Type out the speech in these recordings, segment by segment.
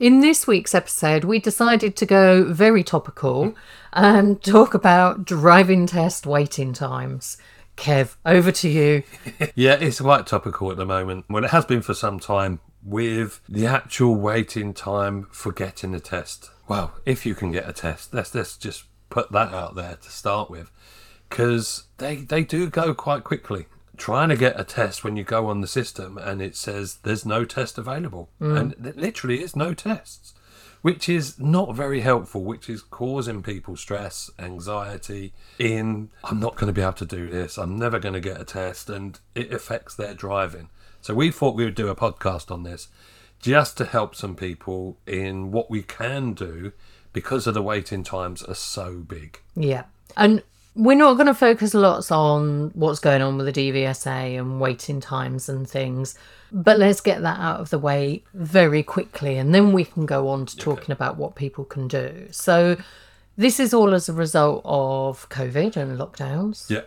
In this week's episode, we decided to go very topical and talk about driving test waiting times. Kev, over to you. yeah, it's quite topical at the moment. Well, it has been for some time with the actual waiting time for getting a test. Well, if you can get a test, let's, let's just put that out there to start with because they, they do go quite quickly trying to get a test when you go on the system and it says there's no test available. Mm. And it literally is no tests, which is not very helpful, which is causing people stress, anxiety in, I'm not going to be able to do this, I'm never going to get a test, and it affects their driving. So we thought we would do a podcast on this just to help some people in what we can do because of the waiting times are so big. Yeah. And we're not going to focus lots on what's going on with the DVSA and waiting times and things, but let's get that out of the way very quickly and then we can go on to talking okay. about what people can do. So, this is all as a result of COVID and lockdowns. Yeah,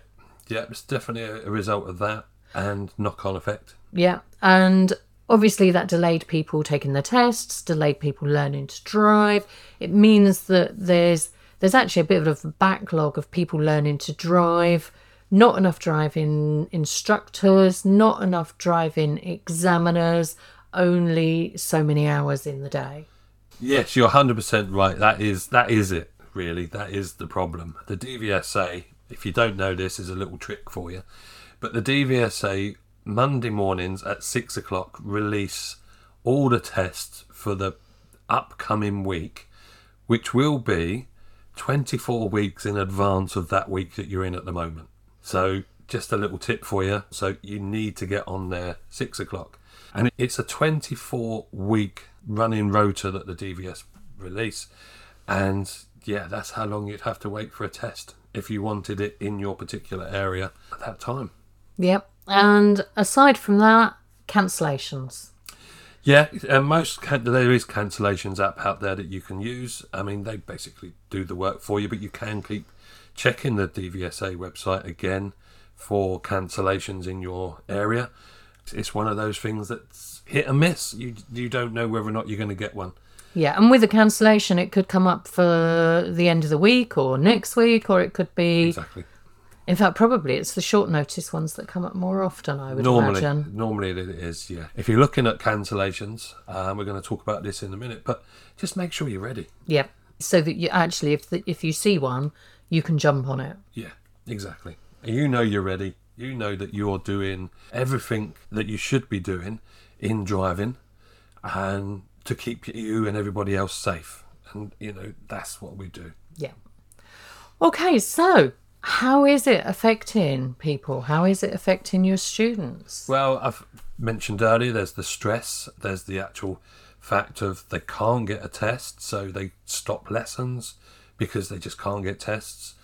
yeah, it's definitely a result of that and knock on effect. Yeah, and obviously that delayed people taking the tests, delayed people learning to drive. It means that there's there's actually a bit of a backlog of people learning to drive, not enough driving instructors, not enough driving examiners, only so many hours in the day. Yes, you're 100% right. That is that is it, really. That is the problem. The DVSA, if you don't know this, is a little trick for you. But the DVSA, Monday mornings at six o'clock, release all the tests for the upcoming week, which will be 24 weeks in advance of that week that you're in at the moment. So, just a little tip for you. So, you need to get on there six o'clock. And it's a 24 week running rota that the DVS release. And yeah, that's how long you'd have to wait for a test if you wanted it in your particular area at that time. Yep. And aside from that, cancellations. Yeah, uh, most can- there is cancellations app out there that you can use. I mean, they basically do the work for you, but you can keep checking the DVSA website again for cancellations in your area. It's one of those things that's hit and miss. You you don't know whether or not you're going to get one. Yeah, and with a cancellation, it could come up for the end of the week or next week, or it could be exactly in fact, probably it's the short notice ones that come up more often, I would normally, imagine. Normally it is, yeah. If you're looking at cancellations, um, we're going to talk about this in a minute, but just make sure you're ready. Yep. So that you actually, if the, if you see one, you can jump on it. Yeah, exactly. You know you're ready. You know that you're doing everything that you should be doing in driving and to keep you and everybody else safe. And, you know, that's what we do. Yeah. Okay, so how is it affecting people? How is it affecting your students? Well, I've mentioned earlier there's the stress, there's the actual fact of they can't get a test, so they stop lessons because they just can't get tests.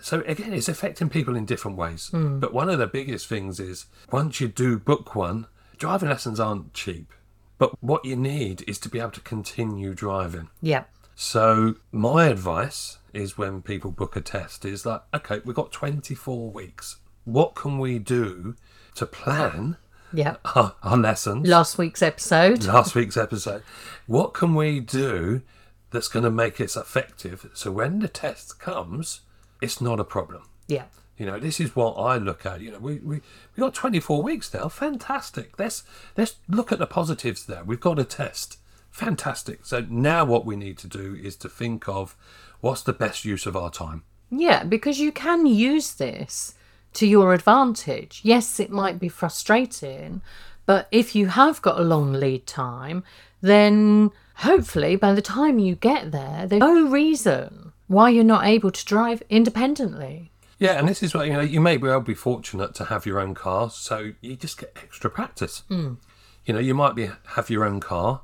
So again, it's affecting people in different ways. Mm. But one of the biggest things is once you do book one, driving lessons aren't cheap. But what you need is to be able to continue driving. Yep. So my advice is when people book a test is like, okay, we've got 24 weeks. What can we do to plan yeah. our, our lessons? Last week's episode. Last week's episode. What can we do that's going to make it effective so when the test comes, it's not a problem? Yeah. You know, this is what I look at. You know, we we we got 24 weeks now. Fantastic. Let's let's look at the positives there. We've got a test. Fantastic. So now what we need to do is to think of what's the best use of our time. Yeah, because you can use this to your advantage. Yes, it might be frustrating, but if you have got a long lead time, then hopefully by the time you get there, there's no reason why you're not able to drive independently. Yeah, and this is what you know. You may well be fortunate to have your own car, so you just get extra practice. Mm. You know, you might be have your own car,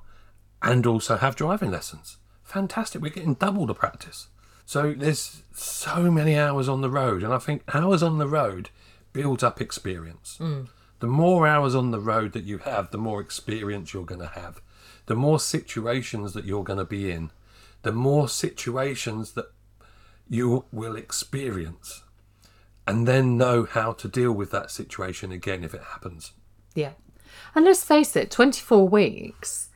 and also have driving lessons. Fantastic. We're getting double the practice. So there's so many hours on the road, and I think hours on the road builds up experience. Hmm. The more hours on the road that you have, the more experience you're going to have. The more situations that you're going to be in, the more situations that you will experience, and then know how to deal with that situation again if it happens. Yeah. And let's face it, 24 weeks,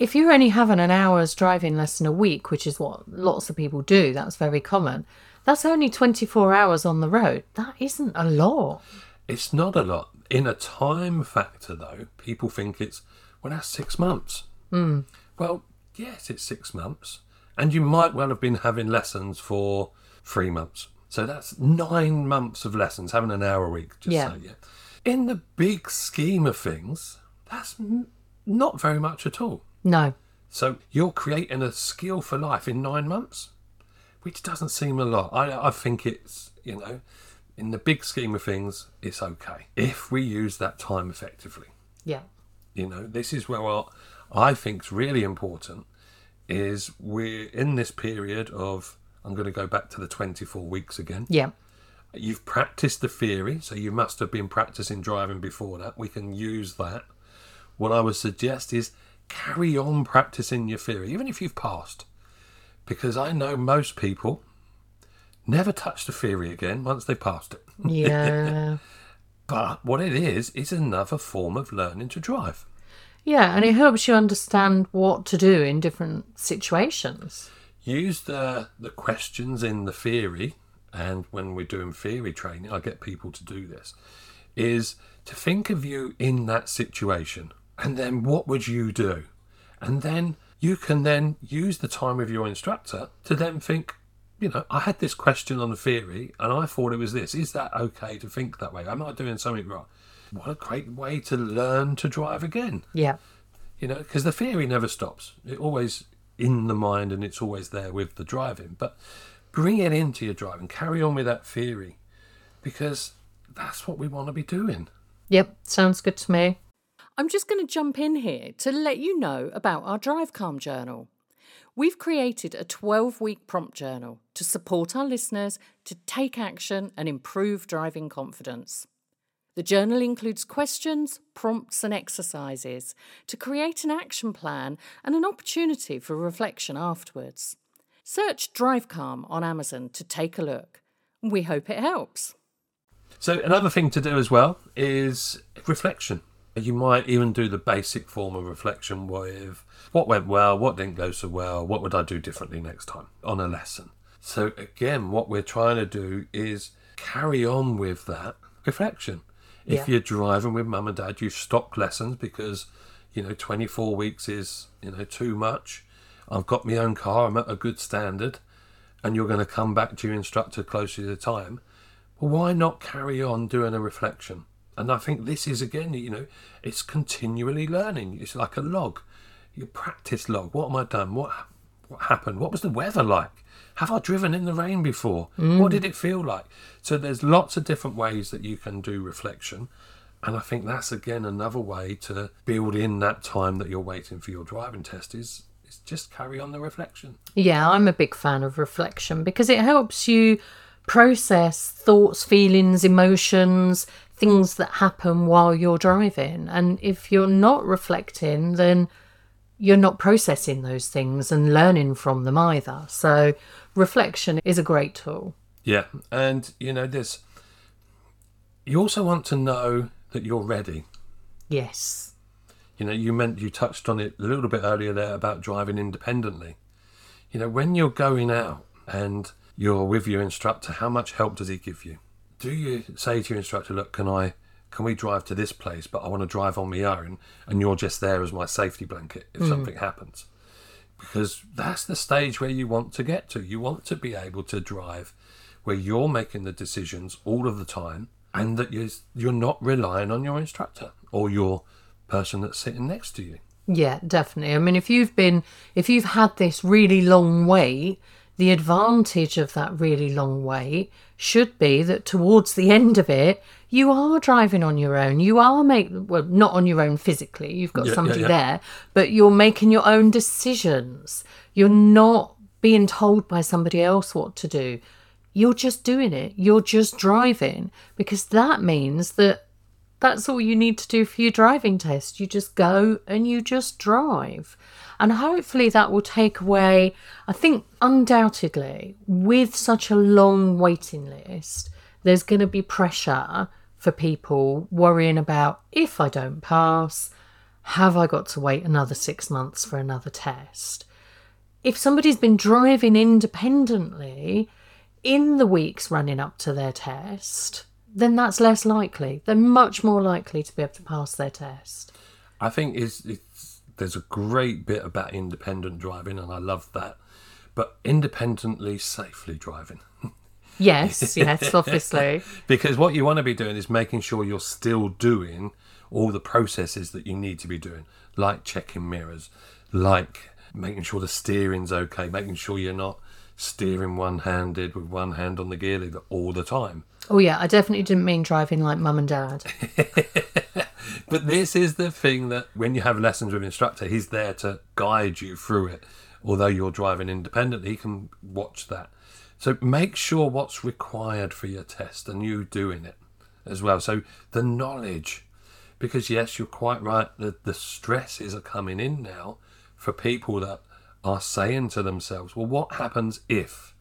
if you're only having an hour's driving lesson a week, which is what lots of people do, that's very common, that's only 24 hours on the road. That isn't a lot. It's not a lot. In a time factor, though, people think it's, well, that's six months. Mm. Well, yes, it's six months. And you might well have been having lessons for three months. So that's nine months of lessons, having an hour a week. Just Yeah. so, yeah. In the big scheme of things, that's not very much at all. No. So you're creating a skill for life in nine months, which doesn't seem a lot. I, I think it's, you know, in the big scheme of things, it's okay if we use that time effectively. Yeah. You know, this is where what I think is really important is we're in this period of, I'm going to go back to the 24 weeks again. Yeah. You've practiced the theory, so you must have been practicing driving before that. We can use that. What I would suggest is carry on practicing your theory, even if you've passed. Because I know most people never touch the theory again once they passed it. Yeah. But what it is, is another form of learning to drive. yeah. And it helps you understand what to do in different situations. use the the questions in the theory and when we're doing theory training i get people to do this is to think of you in that situation and then what would you do and then you can then use the time with your instructor to then think you know i had this question on the theory and i thought it was this is that okay to think that way am i doing something wrong what a great way to learn to drive again Yeah. you know, because the theory never stops. It always in the mind and it's always there with the driving. But bring it into your driving, carry on with that theory, because that's what we want to be doing. Yep. Sounds good to me. I'm just going to jump in here to let you know about our Drive Calm journal. We've created a 12 week prompt journal to support our listeners to take action and improve driving confidence. The journal includes questions, prompts, and exercises to create an action plan and an opportunity for reflection afterwards. Search Drive Calm on Amazon to take a look. We hope it helps. So another thing to do as well is reflection. You might even do the basic form of reflection with what went well, what didn't go so well, what would I do differently next time on a lesson. So again, what we're trying to do is carry on with that reflection. If Yeah. you're driving with mum and dad, you've stopped lessons because you know 24 weeks is you know too much. I've got my own car, I'm at a good standard, and you're going to come back to your instructor closer to the time well, why not carry on doing a reflection? And I think this is again, you know, it's continually learning. It's like a log, your practice log. What am I done? What what happened? What was the weather like? Have I driven in the rain before? What mm. did it feel like? So there's lots of different ways that you can do reflection. And I think that's again another way to build in that time that you're waiting for your driving test is is just carry on the reflection. Yeah, I'm a big fan of reflection because it helps you process thoughts, feelings, emotions, things that happen while you're driving. And if you're not reflecting, then you're not processing those things and learning from them either. So, reflection is a great tool. Yeah, and you know this. You also want to know that you're ready. Yes. You know, you meant you touched on it a little bit earlier there about driving independently. You know, when you're going out and you're with your instructor, how much help does he give you? Do you say to your instructor, "Look, can I, can we drive to this place, but I want to drive on my own," and you're just there as my safety blanket if hmm. something happens? Because that's the stage where you want to get to. You want to be able to drive where you're making the decisions all of the time, and that you're you're not relying on your instructor or your person that's sitting next to you. Yeah, definitely. I mean, if you've been, if you've had this really long wait, the advantage of that really long wait should be that towards the end of it, you are driving on your own. You are making, well, not on your own physically, you've got Yeah, yeah, somebody yeah. there, but you're making your own decisions. You're not being told by somebody else what to do. You're just doing it. You're just driving because that means that that's all you need to do for your driving test. You just go and you just drive. And hopefully that will take away, I think, undoubtedly, with such a long waiting list, there's going to be pressure for people worrying about if I don't pass, have I got to wait another six months for another test? If somebody's been driving independently in the weeks running up to their test, then that's less likely. They're much more likely to be able to pass their test. I think it's, it's there's a great bit about independent driving, and I love that. But independently, safely driving. Yes, yes, obviously. Because what you want to be doing is making sure you're still doing all the processes that you need to be doing, like checking mirrors, like making sure the steering's okay, making sure you're not steering one handed with one hand on the gear lever all the time. Oh, yeah, I definitely didn't mean driving like mum and dad. But this is the thing that when you have lessons with an instructor, he's there to guide you through it. Although you're driving independently, he can watch that. So make sure what's required for your test and you doing it as well. So the knowledge, because yes, you're quite right, the, the stresses are coming in now for people that are saying to themselves, well, what happens if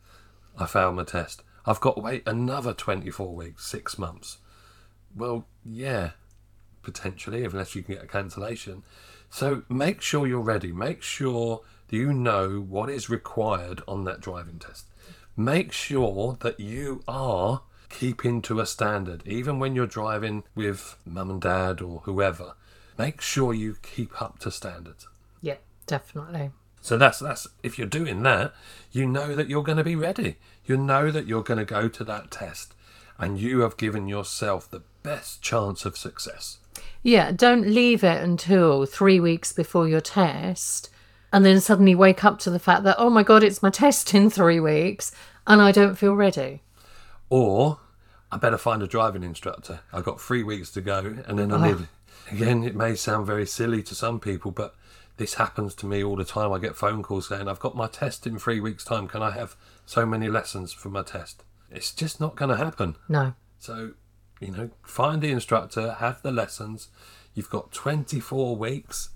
I fail my test? I've got to wait another 24 weeks, six months. Well, yeah, potentially, unless you can get a cancellation. So make sure you're ready. Make sure that you know what is required on that driving test. Make sure that you are keeping to a standard, even when you're driving with mum and dad or whoever. Make sure you keep up to standards. Yeah, definitely. So that's that's if you're doing that, you know that you're going to be ready. You know that you're going to go to that test, and you have given yourself the best chance of success. Yeah, don't leave it until three weeks before your test and then suddenly wake up to the fact that, oh my God, it's my test in three weeks and I don't feel ready. Or I better find a driving instructor. I've got three weeks to go, and then I ah. need. Again, it may sound very silly to some people, but this happens to me all the time. I get phone calls saying, "I've got my test in three weeks' time. Can I have so many lessons for my test?" It's just not going to happen. No. So, you know, find the instructor, have the lessons. You've got 24 weeks.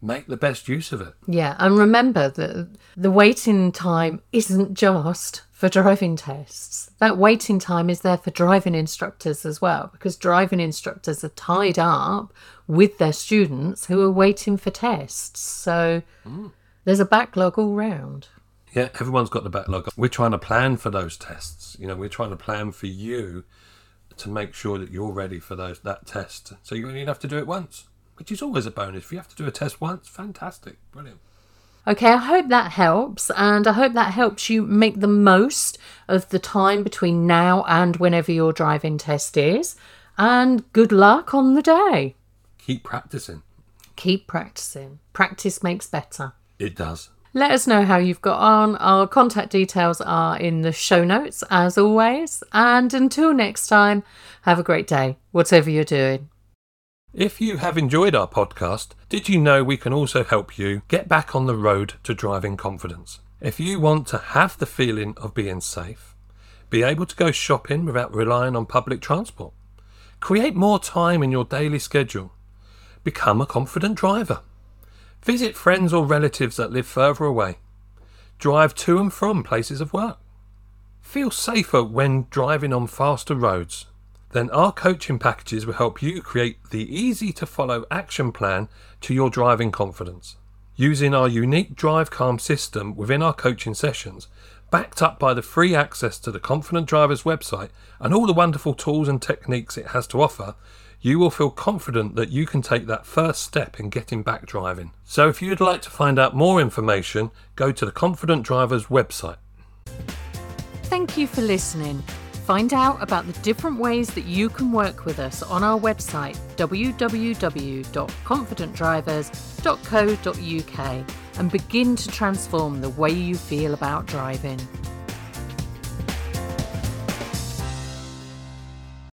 Make the best use of it. Yeah, and remember that the waiting time isn't just for driving tests. That waiting time is there for driving instructors as well, because driving instructors are tied up with their students who are waiting for tests. So there's a backlog all round. Yeah, everyone's got the backlog. We're trying to plan for those tests. You know, we're trying to plan for you to make sure that you're ready for those that test. So you only have to do it once, which is always a bonus. If you have to do a test once, fantastic, brilliant. Okay, I hope that helps, and I hope that helps you make the most of the time between now and whenever your driving test is. And good luck on the day. Keep practicing. Keep practicing. Practice makes better. It does. Let us know how you've got on. Our contact details are in the show notes, as always. And until next time, have a great day, whatever you're doing. If you have enjoyed our podcast, did you know we can also help you get back on the road to driving confidence? If you want to have the feeling of being safe, be able to go shopping without relying on public transport, create more time in your daily schedule, become a confident driver, visit friends or relatives that live further away, drive to and from places of work, feel safer when driving on faster roads, then our coaching packages will help you create the easy to follow action plan to your driving confidence. Using our unique Drive Calm system within our coaching sessions, backed up by the free access to the Confident Driver's website and all the wonderful tools and techniques it has to offer, you will feel confident that you can take that first step in getting back driving. So if you'd like to find out more information, go to the Confident Driver's website. Thank you for listening. Find out about the different ways that you can work with us on our website www.confidentdrivers.co.uk and begin to transform the way you feel about driving.